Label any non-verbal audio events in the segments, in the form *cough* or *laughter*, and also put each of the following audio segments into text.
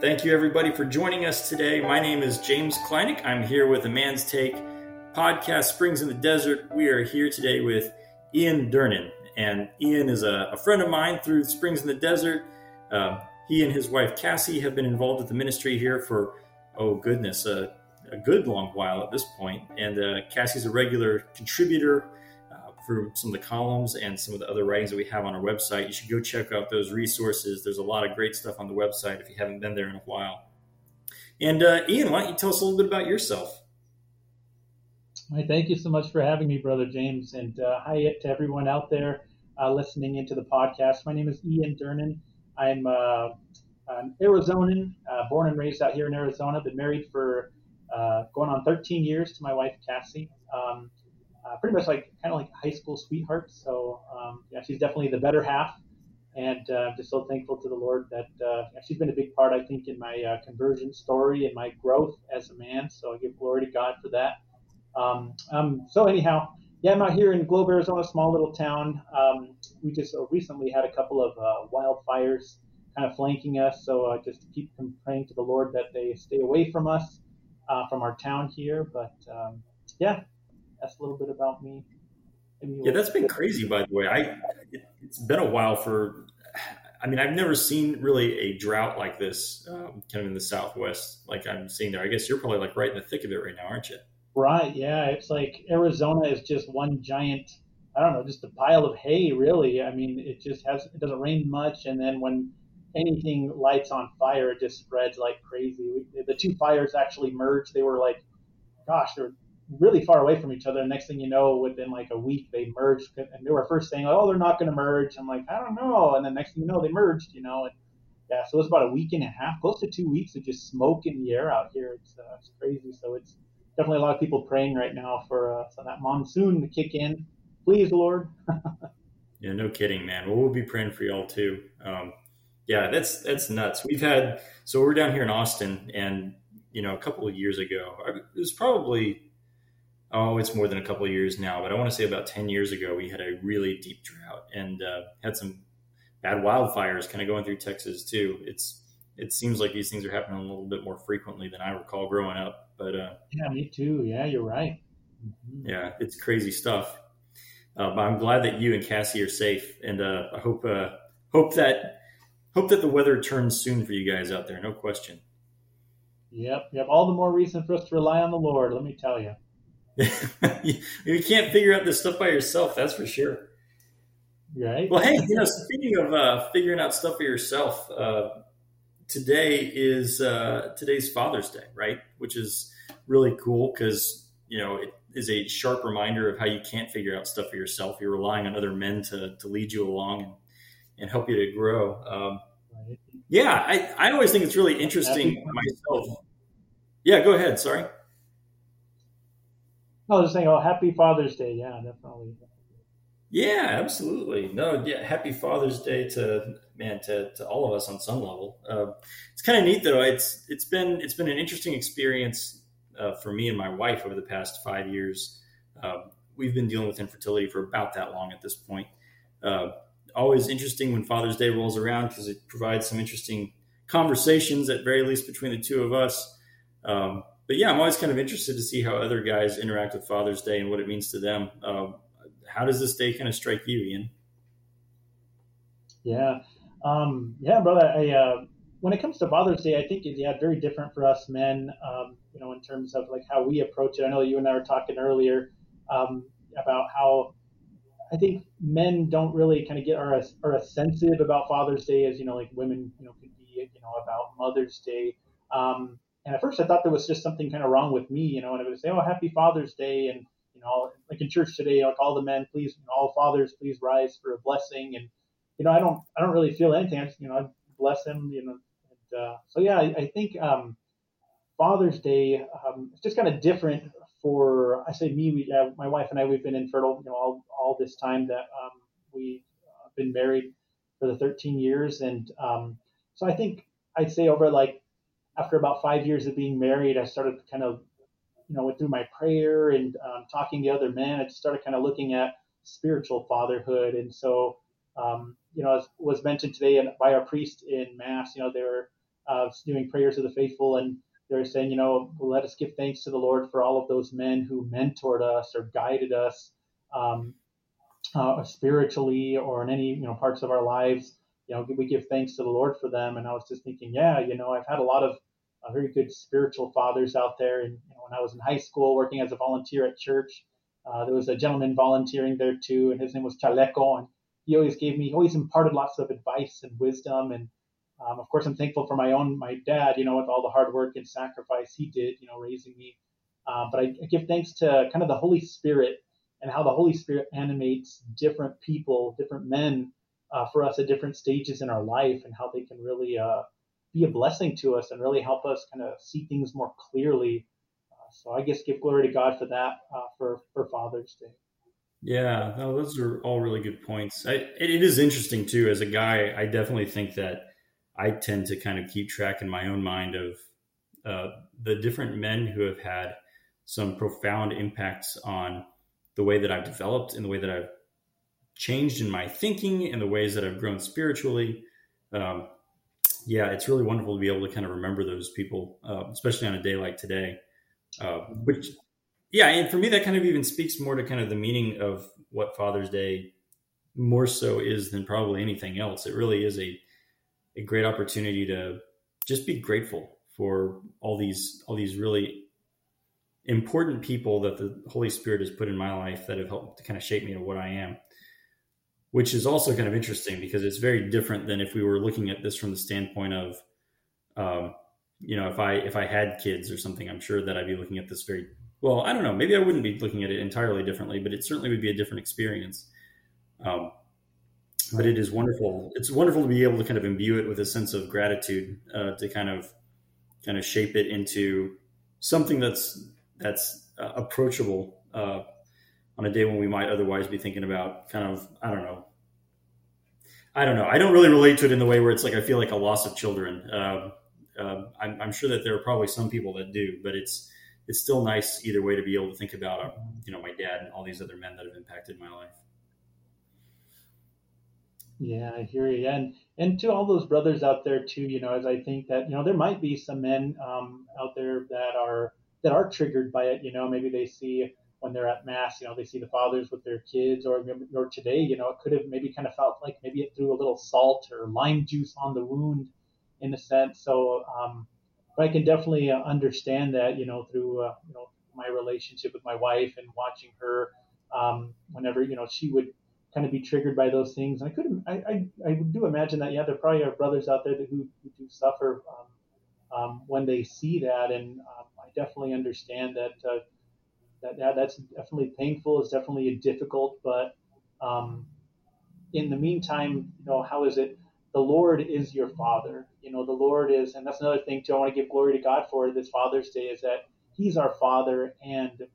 Thank you, everybody, for joining us today. My name is James Kleinig. I'm here with A Man's Take podcast, Springs in the Desert. We are here today with Ian Durnan. And Ian is a, a friend of mine through Springs in the Desert. Um, he and his wife, Cassie, have been involved with the ministry here for, oh, goodness, uh, a good long while at this point. And uh, Cassie's a regular contributor for some of the columns and some of the other writings that we have on our website. You should go check out those resources. There's a lot of great stuff on the website if you haven't been there in a while. And uh, Ian, why don't you tell us a little bit about yourself? Hi, thank you so much for having me, Brother James. And uh, hi to everyone out there uh, listening into the podcast. My name is Ian Durnan. I'm uh, an Arizonan, uh, born and raised out here in Arizona. Been married for uh, going on 13 years to my wife, Cassie. Um, uh, pretty much like kind of like high school sweetheart. So um, yeah, she's definitely the better half, and uh, I'm just so thankful to the Lord that uh, she's been a big part, I think, in my uh, conversion story and my growth as a man. So I give glory to God for that. Um, um, so anyhow, yeah, I'm out here in Globe, Arizona, small little town. Um, we just uh, recently had a couple of uh, wildfires kind of flanking us, so just keep praying to the Lord that they stay away from us, from our town here. But um, yeah, that's a little bit about me. Yeah, that's been crazy, by the way. I it, has been a while for. I mean, I've never seen really a drought like this, um, kind of in the Southwest, like I'm seeing there. I guess you're probably like right in the thick of it right now, aren't you? Right. Yeah. It's like Arizona is just one giant. I don't know, just a pile of hay, really. I mean, it just has. It doesn't rain much, and then when anything lights on fire, it just spreads like crazy. The two fires actually merged. They were like, gosh, they're really far away from each other. And next thing you know, within like a week, they merged. And they were first saying, "Oh, they're not going to merge." I'm like, I don't know. And then next thing you know, they merged. You know, and yeah, so it was about a week and a half, close to two weeks of just smoke in the air out here. It's uh, it's crazy. So it's definitely a lot of people praying right now for uh, that monsoon to kick in. Please, Lord. *laughs* yeah, no kidding, man. Well, we'll be praying for y'all too. Um, yeah, that's that's nuts. We've had so we're down here in Austin, and you know, a couple of years ago, it was probably oh, it's more than a couple of years now, but I want to say about 10 years ago, we had a really deep drought and uh, had some bad wildfires kind of going through Texas too. It's, it seems like these things are happening a little bit more frequently than I recall growing up, but uh, yeah, me too. Yeah, you're right. Mm-hmm. Yeah, it's crazy stuff. Uh, but I'm glad that you and Cassie are safe, and uh, I hope uh, hope that hope that the weather turns soon for you guys out there. No question. Yep, yep. All the more reason for us to rely on the Lord. Let me tell you. *laughs* you can't figure out this stuff by yourself, that's for sure. Right. Well, hey, you know, speaking of uh, figuring out stuff for yourself, uh, today is uh, today's Father's Day, right? Which is really cool because you know it is a sharp reminder of how you can't figure out stuff for yourself. You're relying on other men to to lead you along and, and help you to grow. Um, right. Yeah, I, I always think it's really interesting myself. Yeah, go ahead. Sorry. I was just saying, oh, happy Father's Day. Yeah, definitely. Yeah, absolutely. No, yeah, happy Father's Day to man to, to all of us on some level. Uh, it's kind of neat though. It's it's been it's been an interesting experience uh, for me and my wife over the past five years. Uh, we've been dealing with infertility for about that long at this point. Uh, always interesting when Father's Day rolls around because it provides some interesting conversations, at very least between the two of us. Um, but yeah, I'm always kind of interested to see how other guys interact with Father's Day and what it means to them. Uh, how does this day kind of strike you, Ian? Yeah, um, yeah, brother. I, uh, when it comes to Father's Day, I think it's yeah very different for us men. Um, you know, in terms of like how we approach it. I know you and I were talking earlier um, about how I think men don't really kind of get are as, are as sensitive about Father's Day as you know like women you know could be you know about Mother's Day. Um, and at first I thought there was just something kind of wrong with me, you know, and I would say, oh, happy Father's Day. And, you know, like in church today, like all the men, please, you know, all fathers, please rise for a blessing. And, you know, I don't, I don't really feel anything. I you know, I bless them, you know. And, uh, so yeah, I, I think, um, Father's Day, um, it's just kind of different for, I say me, we, uh, my wife and I, we've been infertile, you know, all, all this time that, um, we've uh, been married for the 13 years. And, um, so I think I'd say over like after about five years of being married, I started kind of, you know, through my prayer and um, talking to other men. I just started kind of looking at spiritual fatherhood. And so, um, you know, as was mentioned today by our priest in mass, you know, they were uh, doing prayers of the faithful, and they're saying, you know, let us give thanks to the Lord for all of those men who mentored us or guided us um, uh, spiritually or in any you know parts of our lives. You know, we give thanks to the Lord for them. And I was just thinking, yeah, you know, I've had a lot of very good spiritual fathers out there. And you know, when I was in high school working as a volunteer at church, uh, there was a gentleman volunteering there too, and his name was Chaleco, and he always gave me, he always imparted lots of advice and wisdom. And um, of course, I'm thankful for my own, my dad, you know, with all the hard work and sacrifice he did, you know, raising me. Uh, but I, I give thanks to kind of the Holy Spirit and how the Holy Spirit animates different people, different men uh, for us at different stages in our life, and how they can really uh, be a blessing to us and really help us kind of see things more clearly. Uh, so I guess give glory to God for that uh, for for Father's Day. Yeah, no, those are all really good points. I, it, it is interesting too. As a guy, I definitely think that I tend to kind of keep track in my own mind of uh, the different men who have had some profound impacts on the way that I've developed and the way that I've changed in my thinking and the ways that I've grown spiritually. Um, yeah, it's really wonderful to be able to kind of remember those people, uh, especially on a day like today. Uh, which, yeah, and for me, that kind of even speaks more to kind of the meaning of what Father's Day more so is than probably anything else. It really is a a great opportunity to just be grateful for all these all these really important people that the Holy Spirit has put in my life that have helped to kind of shape me to what I am. Which is also kind of interesting because it's very different than if we were looking at this from the standpoint of, um, you know, if I if I had kids or something, I'm sure that I'd be looking at this very well. I don't know. Maybe I wouldn't be looking at it entirely differently, but it certainly would be a different experience. Um, but it is wonderful. It's wonderful to be able to kind of imbue it with a sense of gratitude uh, to kind of kind of shape it into something that's that's uh, approachable uh, on a day when we might otherwise be thinking about kind of I don't know. I don't know. I don't really relate to it in the way where it's like I feel like a loss of children. Um, um, I'm, I'm, sure that there are probably some people that do, but it's it's still nice either way to be able to think about uh, you know my dad and all these other men that have impacted my life. Yeah, I hear you. And and to all those brothers out there too, you know, as I think that you know there might be some men um, out there that are that are triggered by it. You know, maybe they see when they're at mass, you know, they see the fathers with their kids, or or today, you know, it could have maybe kind of felt like maybe it threw a little salt or lime juice on the wound, in a sense. So, um, but I can definitely uh, understand that, you know, through uh, you know my relationship with my wife and watching her, um, whenever you know she would kind of be triggered by those things. And I could, I, I, I do imagine that, yeah, there probably are brothers out there who, who do suffer um, um, when they see that, and um, I definitely understand that, uh, that, that that's definitely painful. It's definitely difficult, but um, in the meantime, you know, how is it? The Lord is your Father. You know, the Lord is, and that's another thing too. I want to give glory to God for this Father's Day is that He's our Father, and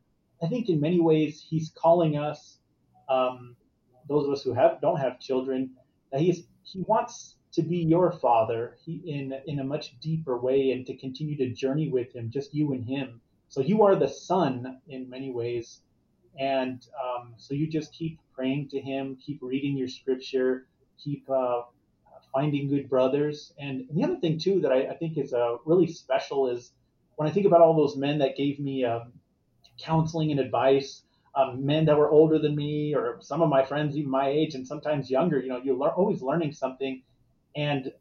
I think in many ways He's calling us. Um, those of us who have don't have children, that he's he wants to be your father he, in in a much deeper way and to continue to journey with him, just you and him. So you are the son in many ways, and um, so you just keep praying to him, keep reading your scripture, keep uh, finding good brothers. And, the other thing too that I, I think is uh, really special is when I think about all those men that gave me um, counseling and advice um, men that were older than me or some of my friends even my age and sometimes younger you know you're le- always learning something and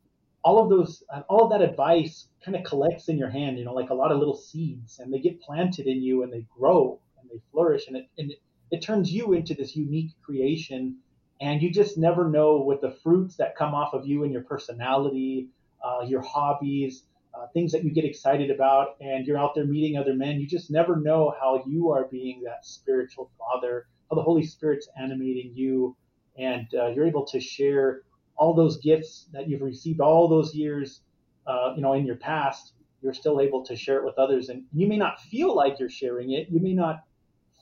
all of those all of that advice kind of collects in your hand you know like a lot of little seeds and they get planted in you and they grow and they flourish and it, and it, it turns you into this unique creation and you just never know what the fruits that come off of you and your personality uh, your hobbies uh, things that you get excited about, and you're out there meeting other men. You just never know how you are being that spiritual father, how the Holy Spirit's animating you, and uh, you're able to share all those gifts that you've received all those years, uh, you know, in your past. You're still able to share it with others, and you may not feel like you're sharing it. You may not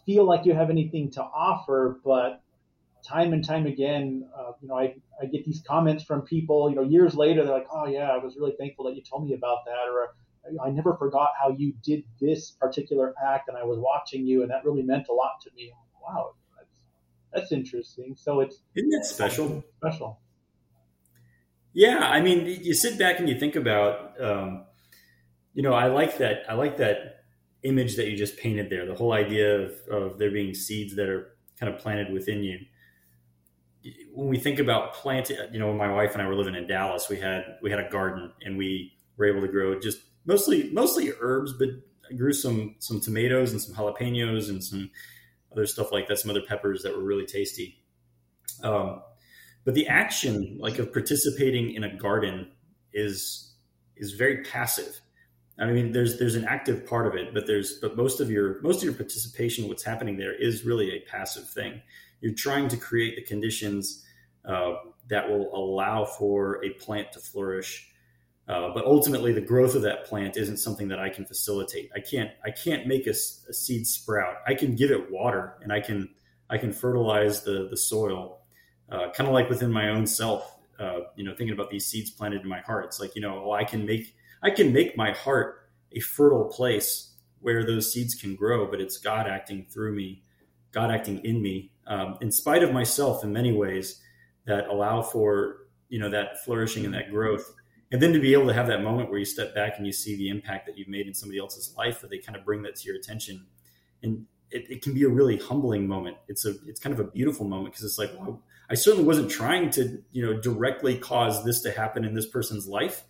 feel like you have anything to offer, but time and time again, uh, you know, I, I get these comments from people, you know, years later, they're like, oh yeah, I was really thankful that you told me about that. Or I never forgot how you did this particular act and I was watching you and that really meant a lot to me. Wow. That's, that's interesting. So it's, isn't that special? Special. Yeah, I mean, you sit back and you think about, um, you know, I like that. I like that image that you just painted there. The whole idea of, of there being seeds that are kind of planted within you. When we think about planting, you know, when my wife and I were living in Dallas, we had we had a garden and we were able to grow just mostly mostly herbs, but I grew some some tomatoes and some jalapenos and some other stuff like that, some other peppers that were really tasty. Um, but the action, like of participating in a garden, is is very passive. I mean, there's there's an active part of it, but there's but most of your most of your participation, what's happening there, is really a passive thing. You're trying to create the conditions uh, that will allow for a plant to flourish uh, but ultimately, the growth of that plant isn't something that I can facilitate. I can't. I can't make a, a seed sprout. I can give it water, and I can. I can fertilize the the soil, uh, kind of like within my own self. Uh, you know, thinking about these seeds planted in my heart. It's like you know, oh, I can make. I can make my heart a fertile place where those seeds can grow. But it's God acting through me, God acting in me, um, in spite of myself, in many ways, that allow for you know that flourishing and that growth and then to be able to have that moment where you step back and you see the impact that you've made in somebody else's life that they kind of bring that to your attention and it, it can be a really humbling moment it's a it's kind of a beautiful moment because it's like well, i certainly wasn't trying to you know directly cause this to happen in this person's life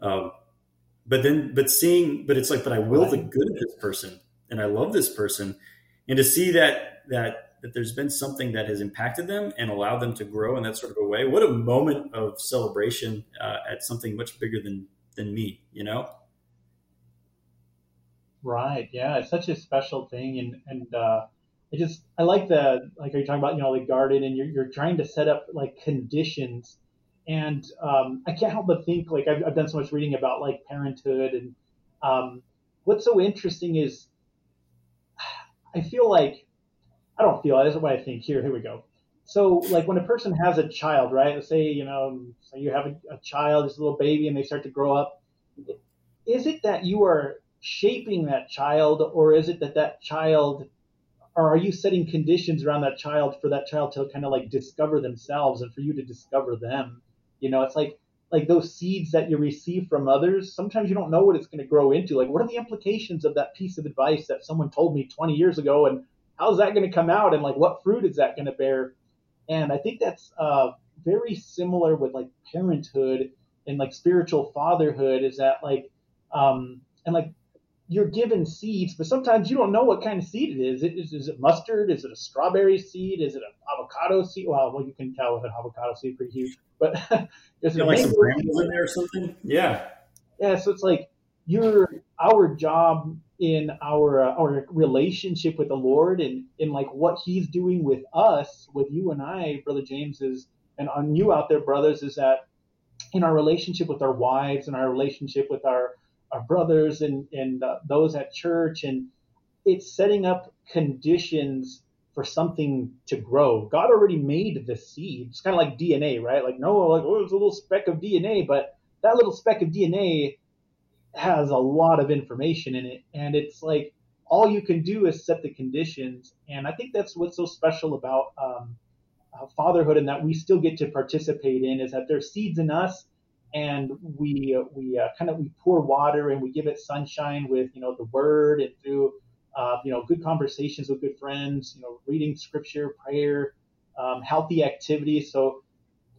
um, but then but seeing but it's like but i will the good of this person and i love this person and to see that that that there's been something that has impacted them and allowed them to grow in that sort of a way. What a moment of celebration uh, at something much bigger than than me, you know? Right. Yeah, it's such a special thing, and and uh, I just I like the like are you talking about you know the garden and you're you're trying to set up like conditions, and um, I can't help but think like I've, I've done so much reading about like parenthood and um, what's so interesting is I feel like I don't feel This is what I think. Here, here we go. So, like when a person has a child, right? Let's say you know, say you have a, a child, this little baby, and they start to grow up. Is it that you are shaping that child, or is it that that child, or are you setting conditions around that child for that child to kind of like discover themselves and for you to discover them? You know, it's like like those seeds that you receive from others, sometimes you don't know what it's going to grow into. Like, what are the implications of that piece of advice that someone told me 20 years ago? And how's that going to come out and like what fruit is that going to bear? And I think that's uh, very similar with like parenthood and like spiritual fatherhood is that like um, and like you're given seeds, but sometimes you don't know what kind of seed it is. Is, is it mustard? Is it a strawberry seed? Is it an avocado seed? Well, well, you can tell with an avocado seed pretty huge, but *laughs* is it like some brambles in there or something? Yeah. Yeah. So it's like your our job in our uh, our relationship with the Lord and in like what He's doing with us, with you and I, brother James is, and on you out there, brothers, is that in our relationship with our wives and our relationship with our our brothers and and uh, those at church, and it's setting up conditions for something to grow. God already made the seed. It's kind of like DNA, right? Like no, like oh, it's a little speck of DNA, but that little speck of DNA has a lot of information in it, and it's like all you can do is set the conditions. And I think that's what's so special about um, uh, fatherhood, and that we still get to participate in, is that there's seeds in us, and we we uh, kind of we pour water and we give it sunshine with you know the word and through uh, you know good conversations with good friends, you know reading scripture, prayer, um, healthy activity. So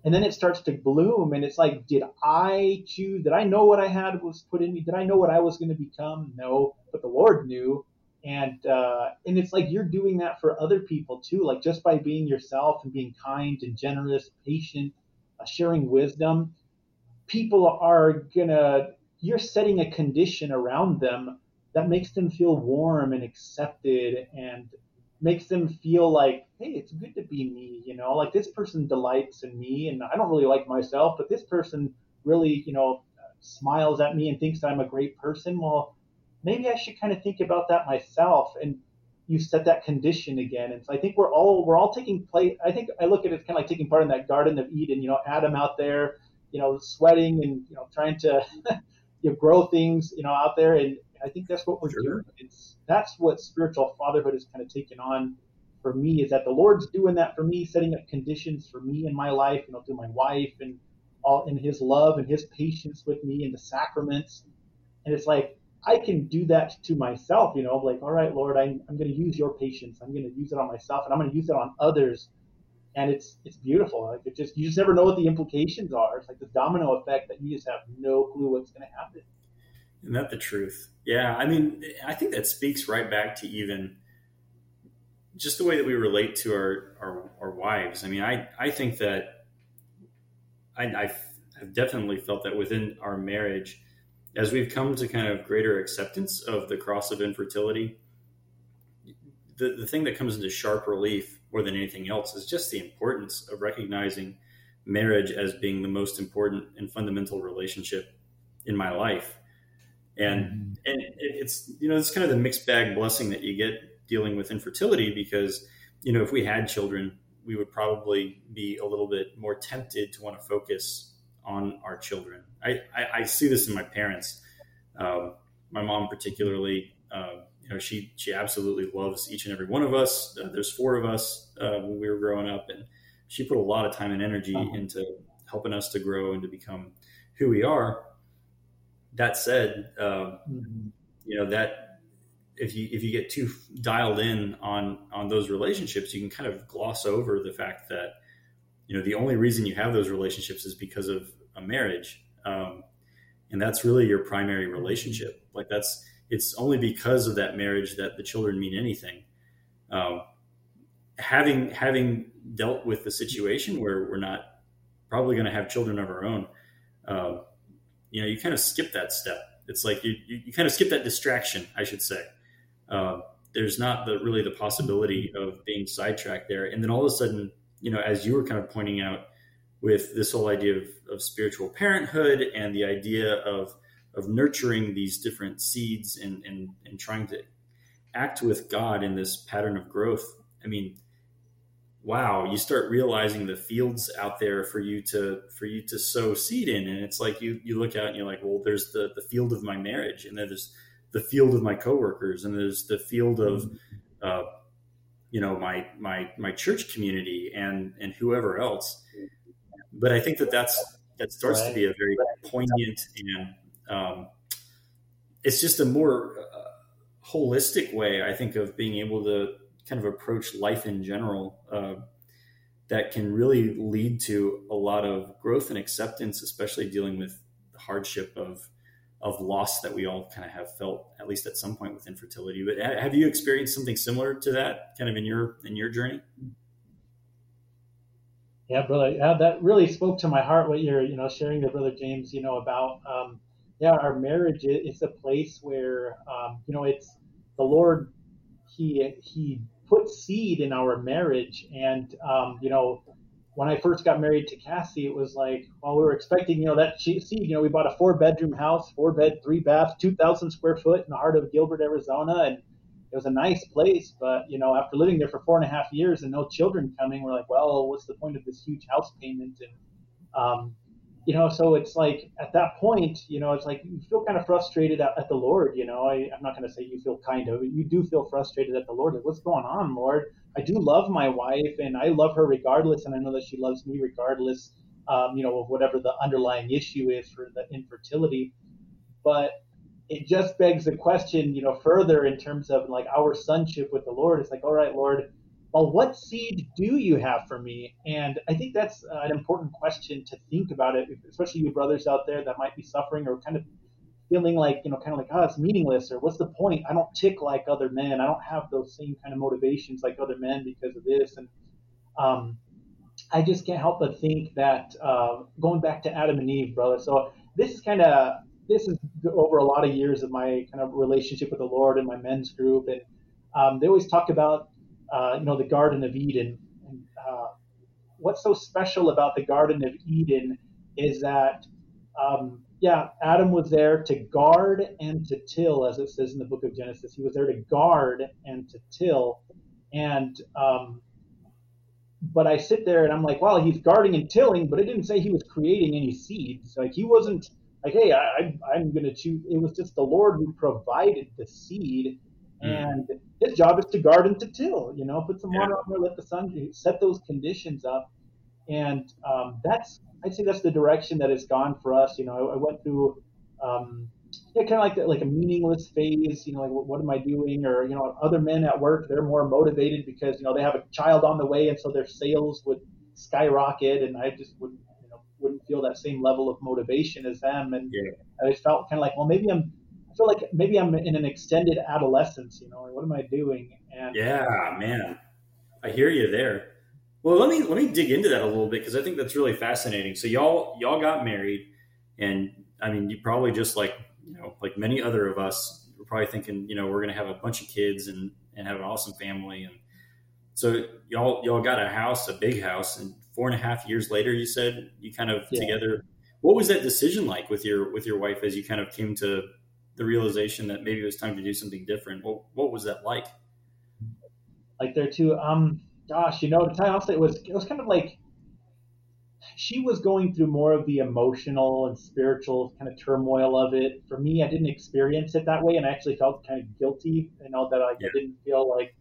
and then it starts to bloom and it's like did i choose did i know what i had was put in me? Did i know what i was going to become? No but the lord knew. And uh, and it's like you're doing that for other people too like just by being yourself and being kind and generous patient uh, sharing wisdom people are gonna you're setting a condition around them that makes them feel warm and accepted and makes them feel like, hey, it's good to be me, you know, like this person delights in me and I don't really like myself, but this person really, you know, smiles at me and thinks I'm a great person. Well, maybe I should kind of think about that myself and you set that condition again. And so I think we're all we're all taking place. I think I look at it kind of like taking part in that Garden of Eden. You know, Adam out there, you know, sweating and you know trying to *laughs* you know, grow things, you know, out there, and I think that's what we're sure. doing. It's that's what spiritual fatherhood is kind of taken on for me is that the Lord's doing that for me, setting up conditions for me in my life, you know, through my wife and all in His love and His patience with me in the sacraments. And it's like I can do that to myself, you know, like, all right, Lord, I'm, I'm going to use your patience. I'm going to use it on myself and I'm going to use it on others. And it's, it's beautiful. Like it just, you just never know what the implications are. It's like the domino effect that you just have no clue what's going to happen. Isn't that the truth? Yeah. I mean, I think that speaks right back to even just the way that we relate to our, our, our wives. I mean, I, I think that I, I've definitely felt that within our marriage, as we've come to kind of greater acceptance of the cross of infertility, the, the thing that comes into sharp relief more than anything else is just the importance of recognizing marriage as being the most important and fundamental relationship in my life. And mm-hmm. and it's you know it's kind of the mixed bag blessing that you get dealing with infertility because you know if we had children we would probably be a little bit more tempted to want to focus on our children. I, I, I see this in my parents. Um, my mom, particularly, uh, you know, she she absolutely loves each and every one of us. Uh, there's four of us uh, when we were growing up, and she put a lot of time and energy uh-huh. into helping us to grow and to become who we are. That said, um, mm-hmm. you know that if you if you get too dialed in on on those relationships, you can kind of gloss over the fact that you know the only reason you have those relationships is because of a marriage um, and that's really your primary relationship like that's it's only because of that marriage that the children mean anything. Um, having having dealt with the situation where we're not probably going to have children of our own uh, you know you kind of skip that step. It's like you, you, you kind of skip that distraction i should say. Uh, there's not the really the possibility of being sidetracked there. And then all of a sudden you know, as you were kind of pointing out with this whole idea of, of spiritual parenthood and the idea of of nurturing these different seeds and, and and trying to act with God in this pattern of growth. I mean, wow, you start realizing the fields out there for you to for you to sow seed in. And it's like you you look out and you're like, well, there's the the field of my marriage, and then there's the field of my coworkers, and there's the field of uh, you know my my my church community and and whoever else but i think that that's that starts right. to be a very poignant and um, it's just a more uh, holistic way i think of being able to kind of approach life in general uh, that can really lead to a lot of growth and acceptance especially dealing with the hardship of of loss that we all kind of have felt at least at some point with infertility. But have you experienced something similar to that kind of in your in your journey? Yeah, brother, yeah, that really spoke to my heart. What you're you know sharing there, brother James, you know about um, yeah, our marriage is a place where um, you know it's the Lord. He he put seed in our marriage, and um, you know when I first got married to Cassie, it was like, well, we were expecting, you know, that seed. You know, we bought a four bedroom house, four bed, three bath, 2,000 square foot in the heart of Gilbert, Arizona. And it was a nice place. But, you know, after living there for four and a half years and no children coming, we're like, well, what's the point of this huge house payment? And, um, you know, so it's like at that point, you know, it's like you feel kind of frustrated at, at the Lord. You know, I, I'm not going to say you feel kind of, you do feel frustrated at the Lord. Like, what's going on, Lord? I do love my wife and I love her regardless, and I know that she loves me regardless, um, you know, of whatever the underlying issue is for the infertility. But it just begs the question, you know, further in terms of like our sonship with the Lord. It's like, all right, Lord, well, what seed do you have for me? And I think that's an important question to think about it, especially you brothers out there that might be suffering or kind of feeling like, you know, kind of like, oh, it's meaningless or what's the point? I don't tick like other men. I don't have those same kind of motivations like other men because of this. And um, I just can't help but think that uh, going back to Adam and Eve, brother. So this is kind of, this is over a lot of years of my kind of relationship with the Lord and my men's group. And um, they always talk about uh, you know, the Garden of Eden. And, uh, what's so special about the Garden of Eden is that, um, yeah, Adam was there to guard and to till, as it says in the book of Genesis. He was there to guard and to till. And, um, but I sit there and I'm like, well, he's guarding and tilling, but it didn't say he was creating any seeds. Like he wasn't like, hey, I, I'm going to choose. It was just the Lord who provided the seed. And his job is to guard and to till, you know, put some water on there, let the sun set those conditions up. and um, that's I'd say that's the direction that it's gone for us. You know, I, I went through um, yeah, kind of like the, like a meaningless phase. You know, like what, what am I doing? Or you know, other men at work they're more motivated because you know they have a child on the way, and so their sales would skyrocket, and I just wouldn't you know wouldn't feel that same level of motivation as them, and Yeah. I just felt kind of like well maybe I'm I feel like maybe I'm in an extended adolescence. You know, like, what am I doing? And Yeah, man, I hear you there. Well, let me let me dig into that a little bit because I think that's really fascinating. So y'all y'all got married, and I mean, you probably just like you know, like many other of us, were probably thinking, you know, we're gonna have a bunch of kids and and have an awesome family, and so y'all y'all got a house, a big house, and four and a half years later, you said you kind of Yeah. together. What was that decision like with your with your wife as you kind of came to the realization that maybe it was time to do something different? What what was that like? like there too. Um, gosh, you know, to tell you honestly, it was it was kind of like she was going through more of the emotional and spiritual kind of turmoil of it. For me, I didn't experience it that way, and I actually felt kind of guilty. You know that like, Yeah. I didn't feel like.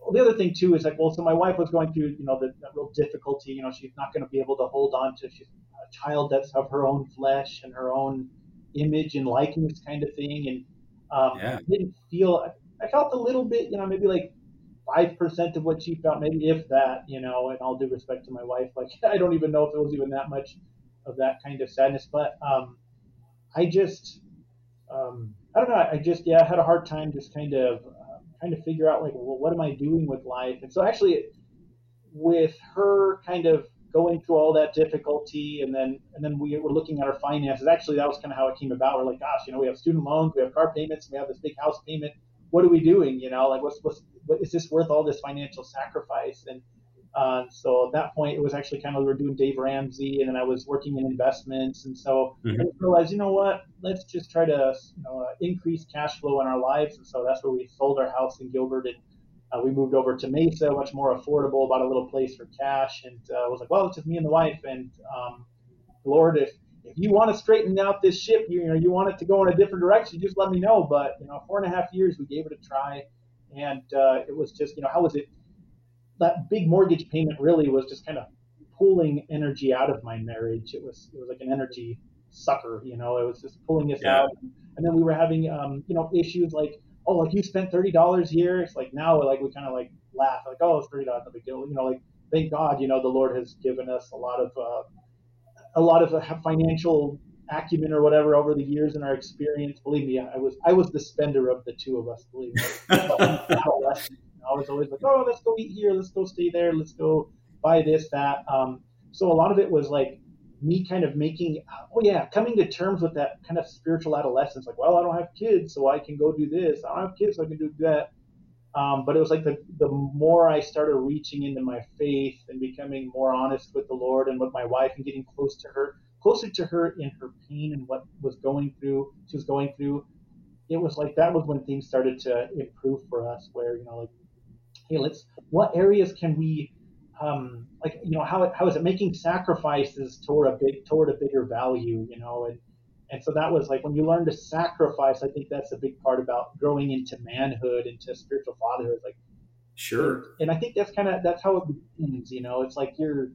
Well, the other thing too is like, well, so my wife was going through, you know, the, that real difficulty. You know, she's not going to be able to hold on to she's a child that's of her own flesh and her own image and likeness, kind of thing. And um, Yeah. I didn't feel. I felt a little bit, you know, maybe like five percent of what she felt, maybe if that, you know. And all due respect to my wife, like *laughs* I don't even know if it was even that much of that kind of sadness. But um, I just, um, I don't know. I just, yeah, I had a hard time just kind of uh, trying to figure out like, well, what am I doing with life? And so actually, with her kind of going through all that difficulty and then and then we were looking at our finances. Actually that was kind of how it came about. We're like gosh you know we have student loans we have car payments we have this big house payment. What are we doing you know? Like what's what's what is this worth all this financial sacrifice? And uh, so at that point it was actually kind of we were doing Dave Ramsey and then I was working in investments. And so Mhm. I realized you know what? Let's just try to you know uh, increase cash flow in our lives. And so that's where we sold our house in Gilbert and uh, we moved over to Mesa, much more affordable, bought a little place for cash, and uh, was like, well, it's just me and the wife. And um, Lord, if if you want to straighten out this ship, you, you know, you want it to go in a different direction, just let me know. But you know, four and a half years, we gave it a try, and uh, it was just, you know, how was it? That big mortgage payment really was just kind of pulling energy out of my marriage. It was it was like an energy sucker, you know. It was just pulling us Yeah. out, and then we were having, um, you know, issues like oh, like you spent thirty dollars here. It's like now, like we kind of like laugh, like oh, it's thirty dollars, no big deal. You know, like thank God, you know, the Lord has given us a lot of uh, a lot of uh, financial acumen or whatever over the years in our experience. Believe me, I was I was the spender of the two of us. Believe me, *laughs* I was always like, oh, let's go eat here, let's go stay there, let's go buy this that. Um, so a lot of it was like me kind of making, oh yeah, coming to terms with that kind of spiritual adolescence. Like, well, I don't have kids, so I can go do this. I don't have kids, so I can do that. Um, but it was like the, the more I started reaching into my faith and becoming more honest with the Lord and with my wife and getting close to her, closer to her in her pain and what was going through, she was going through. It was like that was when things started to improve for us. Where you know, like, hey, let's what areas can we um, like you know how how is it making sacrifices toward a big toward a bigger value you know and and so that was like when you learn to sacrifice i think that's a big part about growing into manhood into spiritual fatherhood like Sure. and i think that's kind of that's how it begins you know it's like you're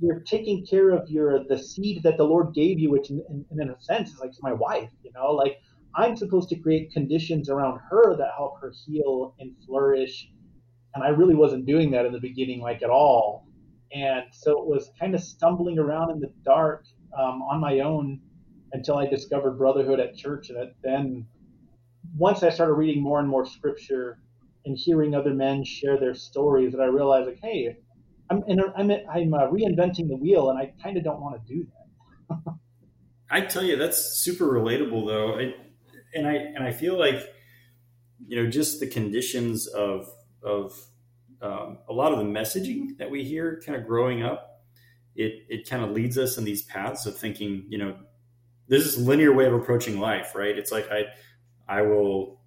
you're taking care of your the seed that the lord gave you which in, in, in a sense is like my wife you know like i'm supposed to create conditions around her that help her heal and flourish and I really wasn't doing that in the beginning, like at all. And so it was kind of stumbling around in the dark um, on my own until I discovered brotherhood at church. And then once I started reading more and more scripture and hearing other men share their stories, that I realized, like, hey, I'm I'm I'm uh, reinventing the wheel, and I kind of don't want to do that. *laughs* I tell you, that's super relatable, though, I, and I and I feel like you know just the conditions of of um, a lot of the messaging that we hear, kind of growing up, it it kind of leads us in these paths of thinking, you know, there's this linear way of approaching life, right? It's like I I will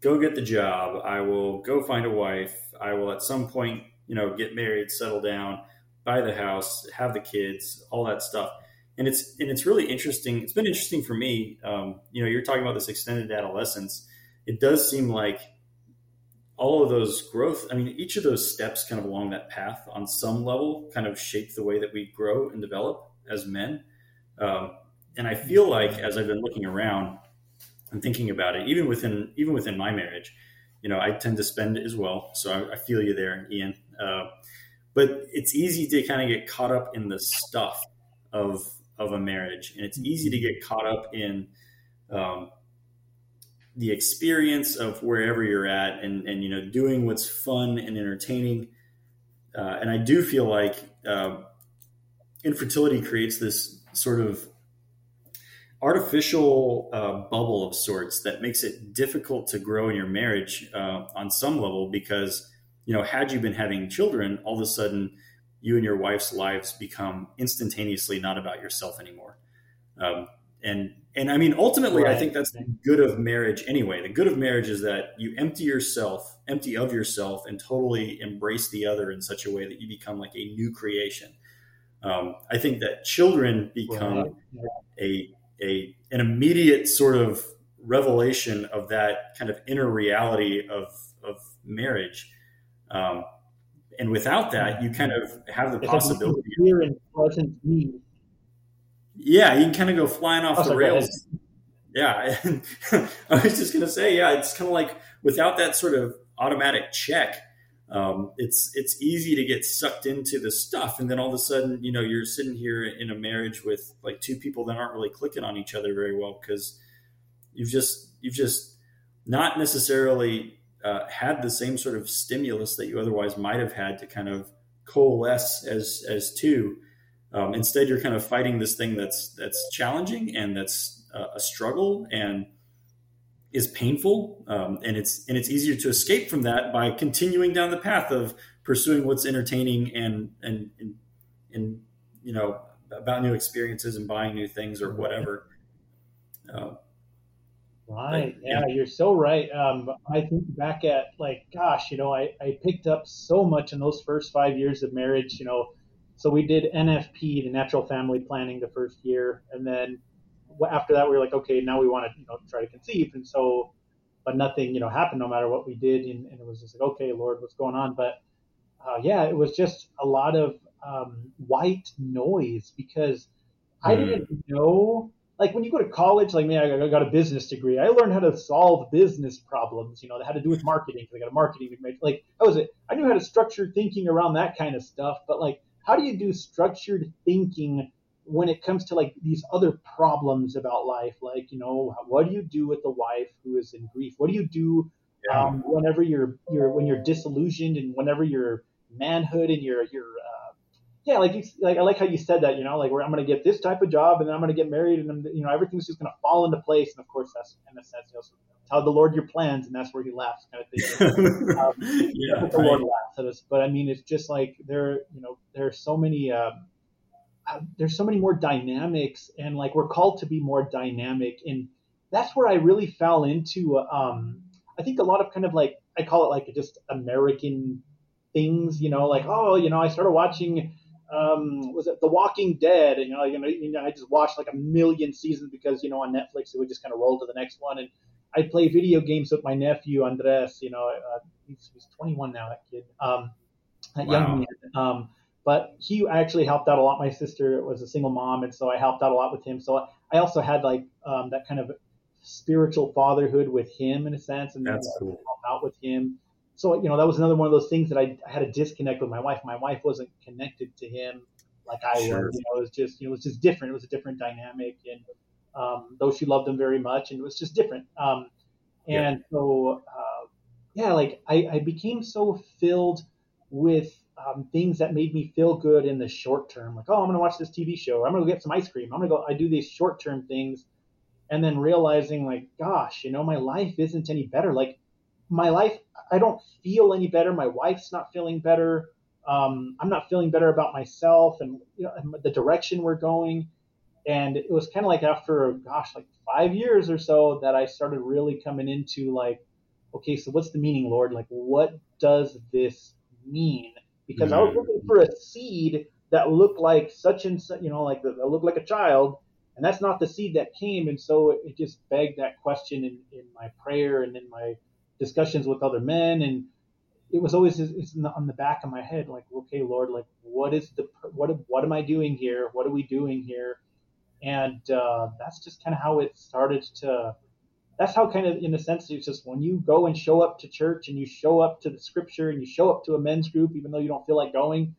go get the job, I will go find a wife, I will at some point, you know, get married, settle down, buy the house, have the kids, all that stuff and it's and it's really interesting. It's been interesting for me. Um, you know, you're talking about this extended adolescence. It does seem like all of those growth, I mean, each of those steps kind of along that path on some level kind of shape the way that we grow and develop as men. Um, and I feel like as I've been looking around and thinking about it, even within even within my marriage, you know, I tend to spend as well. So I, I feel you there, Ian. Uh, but it's easy to kind of get caught up in the stuff of of a marriage, and it's easy to get caught up in um, the experience of wherever you're at, and and you know, doing what's fun and entertaining. Uh, and I do feel like uh, infertility creates this sort of artificial uh, bubble of sorts that makes it difficult to grow in your marriage uh, on some level because you know had you been having children all of a sudden you and your wife's lives become instantaneously not about yourself anymore um, and and i mean ultimately right. i think that's the good of marriage anyway the good of marriage is that you empty yourself empty of yourself and totally embrace the other in such a way that you become like a new creation um, i think that children become right. a a an immediate sort of revelation of that kind of inner reality of of marriage. Um, and without that, you kind of have the possibility. Here and present me. Yeah, you can kind of go flying off the rails. Yeah, *laughs* I was just gonna say, yeah, it's kind of like without that sort of automatic check, um, it's it's easy to get sucked into the stuff, and then all of a sudden, you know, you're sitting here in a marriage with like two people that aren't really clicking on each other very well because you've just you've just not necessarily uh, had the same sort of stimulus that you otherwise might have had to kind of coalesce as as two. Um, instead, you're kind of fighting this thing that's that's challenging and that's uh, a struggle and is painful, um, and it's and it's easier to escape from that by continuing down the path of pursuing what's entertaining and and and, and you know about new experiences and buying new things or whatever. Uh, right. But, yeah, yeah, you're so right. Um, I think back at like, gosh, you know, I, I picked up so much in those first five years of marriage. You know, so we did NFP, the natural family planning, the first year, and then after that, we were like, okay, now we want to you know try to conceive, and so, but nothing you know happened no matter what we did, and, and it was just like, okay, Lord, what's going on? But uh, yeah, it was just a lot of um, white noise because I hmm. didn't know. Like when you go to college, like me, I got a business degree. I learned how to solve business problems. You know, that had to do with marketing because I got a marketing degree. Like that was it. I knew how to structure thinking around that kind of stuff. But like, how do you do structured thinking when it comes to like these other problems about life, like you know, what do you do with the wife who is in grief? What do you do um, whenever you're you're when you're disillusioned and whenever your manhood and your your uh, yeah, like you like I like how you said that, you know, like where I'm gonna get this type of job and then I'm gonna get married and you know everything's just gonna fall into place. And of course, that's in a sense, you know, tell the Lord your plans, and that's where He laughs, kind of thing. *laughs* um, yeah, the Lord laughs at us, but I mean, it's just like there, you know, there are so many. Um, uh, there's so many more dynamics and like we're called to be more dynamic and that's where i really fell into um, i think a lot of kind of like i call it like just american things you know like oh you know i started watching um, was it The Walking Dead? And, you know, you know, you know, I just watched like a million seasons because you know on Netflix it would just kind of roll to the next one. And I play video games with my nephew Andres. You know, uh, he's, he's 21 now. That kid, um, that wow. young man. Um, but he actually helped out a lot. My sister was a single mom, and so I helped out a lot with him. So I also had like um, that kind of spiritual fatherhood with him in a sense, and That's cool. help out with him. So you know that was another one of those things that I, I, had a disconnect with my wife. My wife wasn't connected to him like I sure. was. You know, it was just you know it was just different. It was a different dynamic, and um, though she loved him very much, and it was just different. Um, and yeah. so uh, yeah, like I, I became so filled with um, things that made me feel good in the short term, like oh, I'm going to watch this TV show, I'm going to get some ice cream, I'm going to go. I do these short term things, and then realizing like, gosh, you know, my life isn't any better. Like my life, I don't feel any better. My wife's not feeling better. Um, I'm not feeling better about myself and, you know, and the direction we're going. And it was kind of like after, gosh, like five years or so that I started really coming into like, okay, so what's the meaning, Lord? Like, what does this mean? because mm-hmm. I was looking for a seed that looked like such and such, you know, like that looked like a child, and that's not the seed that came. And so it just begged that question in, in my prayer and in my discussions with other men, and it was always it's on the back of my head, like, okay, Lord, like, what is the what what am I doing here? What are we doing here? And uh, that's just kind of how it started to. That's how kind of, in a sense, it's just when you go and show up to church and you show up to the scripture and you show up to a men's group, even though you don't feel like going,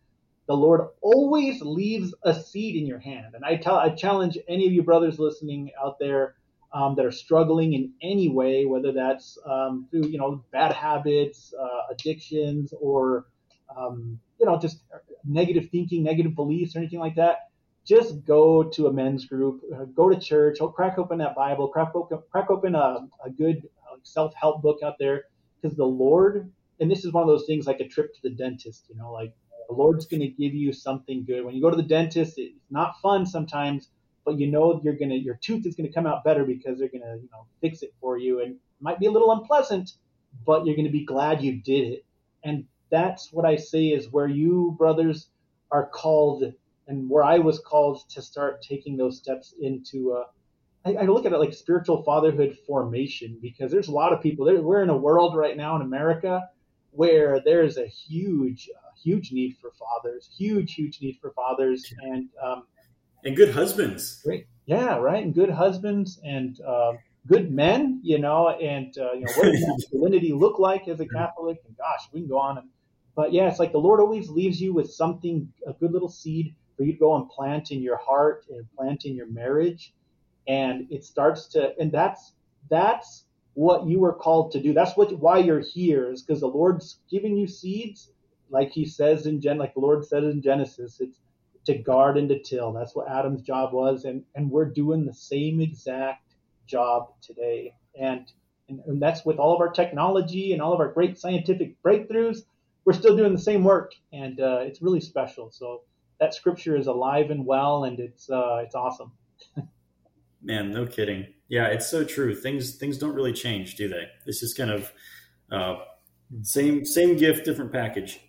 the Lord always leaves a seed in your hand. And I tell, I challenge any of you brothers listening out there um, that are struggling in any way, whether that's um, through you know bad habits, uh, addictions, or um, you know just negative thinking, negative beliefs, or anything like that. Just go to a men's group, uh, go to church, crack open that Bible, crack open, crack open a, a good uh, self-help book out there, because the Lord, and this is one of those things like a trip to the dentist, you know, like the Lord's going to give you something good. When you go to the dentist, it's not fun sometimes, but you know you're gonna your tooth is gonna come out better because they're gonna you know fix it for you, and it might be a little unpleasant, but you're gonna be glad you did it. And that's what I say is where you brothers are called, and where I was called to start taking those steps into. Uh, I, I look at it like spiritual fatherhood formation because there's a lot of people. There, we're in a world right now in America where there's a huge, uh, huge need for fathers, huge, huge need for fathers, and um, and good husbands. Great. Yeah, right. And good husbands and uh, good men, you know, and uh, you know, what does *laughs* masculinity look like as a Catholic? And gosh, we can go on. And, but yeah, it's like the Lord always leaves you with something, a good little seed for you to go and plant in your heart and plant in your marriage. And it starts to, and that's that's what you were called to do. That's what why you're here is because the Lord's giving you seeds, like He says in Gen, like the Lord said in Genesis. It's to guard and to till. That's what Adam's job was, and and we're doing the same exact job today. And, and and that's with all of our technology and all of our great scientific breakthroughs. We're still doing the same work, and uh, it's really special. So that scripture is alive and well, and it's uh, it's awesome. *laughs* Man, no kidding. Yeah, it's so true. Things things don't really change, do they? It's just kind of uh, same same gift, different package.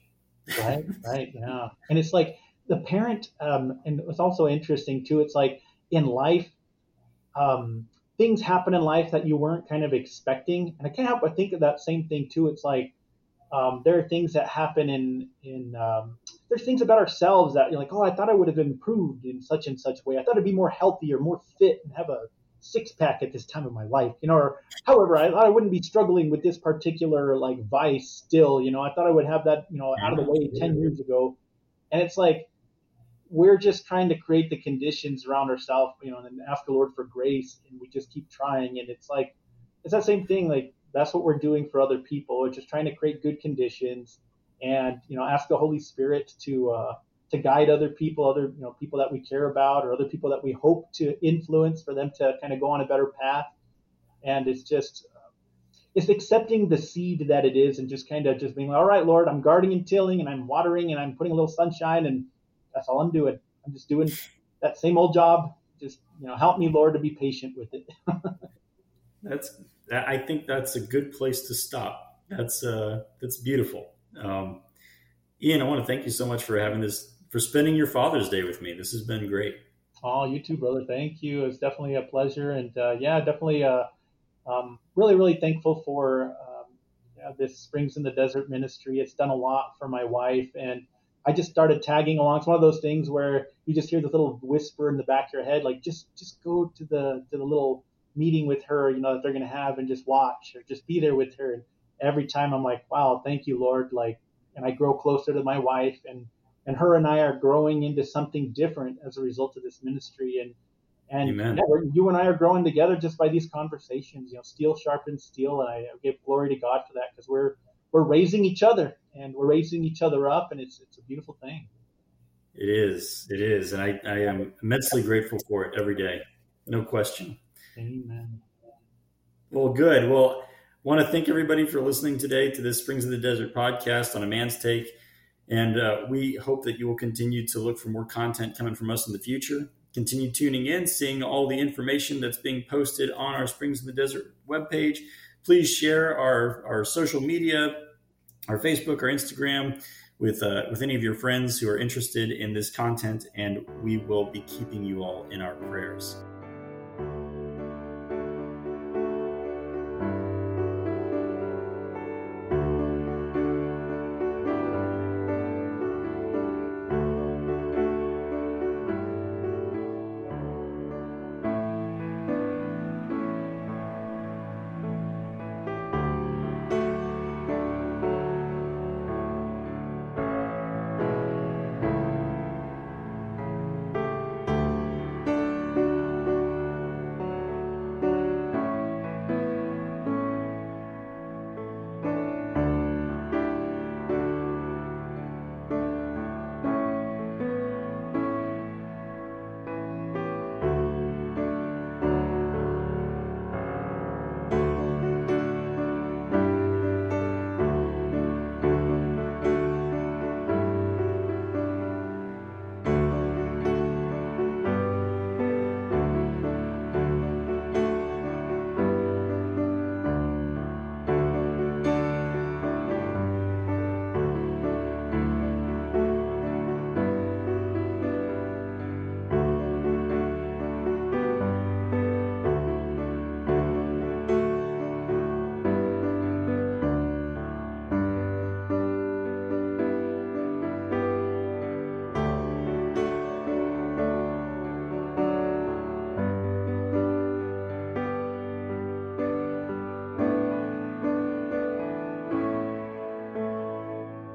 right, *laughs* right, yeah. And it's like the parent, um, and it's also interesting too. It's like in life, um, things happen in life that you weren't kind of expecting, and I can't help but think of that same thing too. It's like um, there are things that happen in in um, there's things about ourselves that you're like, oh, I thought I would have improved in such and such way. I thought I'd be more healthy or more fit and have a six pack at this time of my life, you know, or however, I thought I wouldn't be struggling with this particular like vice still, you know, I thought I would have that, you know, out of the way 10 years ago. And it's like, we're just trying to create the conditions around ourselves, you know, and ask the Lord for grace, and we just keep trying. And it's like it's that same thing. Like that's what we're doing for other people. We're just trying to create good conditions, and you know, ask the Holy Spirit to uh, to guide other people, other you know, people that we care about, or other people that we hope to influence for them to kind of go on a better path. And it's just uh, it's accepting the seed that it is, and just kind of just being, like, all right, Lord, I'm guarding and tilling, and I'm watering, and I'm putting a little sunshine and that's all I'm doing. I'm just doing that same old job. Just you know, help me, Lord, to be patient with it. *laughs* that's. I think that's a good place to stop. That's uh, that's beautiful. Um, Ian, I want to thank you so much for having this, for spending your Father's Day with me. This has been great. Oh, you too, brother. Thank you. It's definitely a pleasure, and uh, yeah, definitely. Uh, um, really, really thankful for um, yeah, this Springs in the Desert ministry. It's done a lot for my wife, and I just started tagging along. It's one of those things where you just hear this little whisper in the back of your head, like just just go to the to the little meeting with her, you know, that they're gonna have and just watch or just be there with her. And every time I'm like, wow, thank you, Lord. Like, and I grow closer to my wife and and her and I are growing into something different as a result of this ministry. And and yeah, you and I are growing together just by these conversations. You know, steel sharpens steel, and I give glory to God for that because we're we're raising each other we're raising each other up, and it's it's a beautiful thing. It is, it is, and I, I am immensely grateful for it every day, no question. Amen. Well, good. Well, I want to thank everybody for listening today to this Springs of the Desert podcast on a man's take. And uh, we hope that you will continue to look for more content coming from us in the future. Continue tuning in, seeing all the information that's being posted on our Springs of the Desert webpage. Please share our, our social media our Facebook or Instagram with uh, with any of your friends who are interested in this content, and we will be keeping you all in our prayers.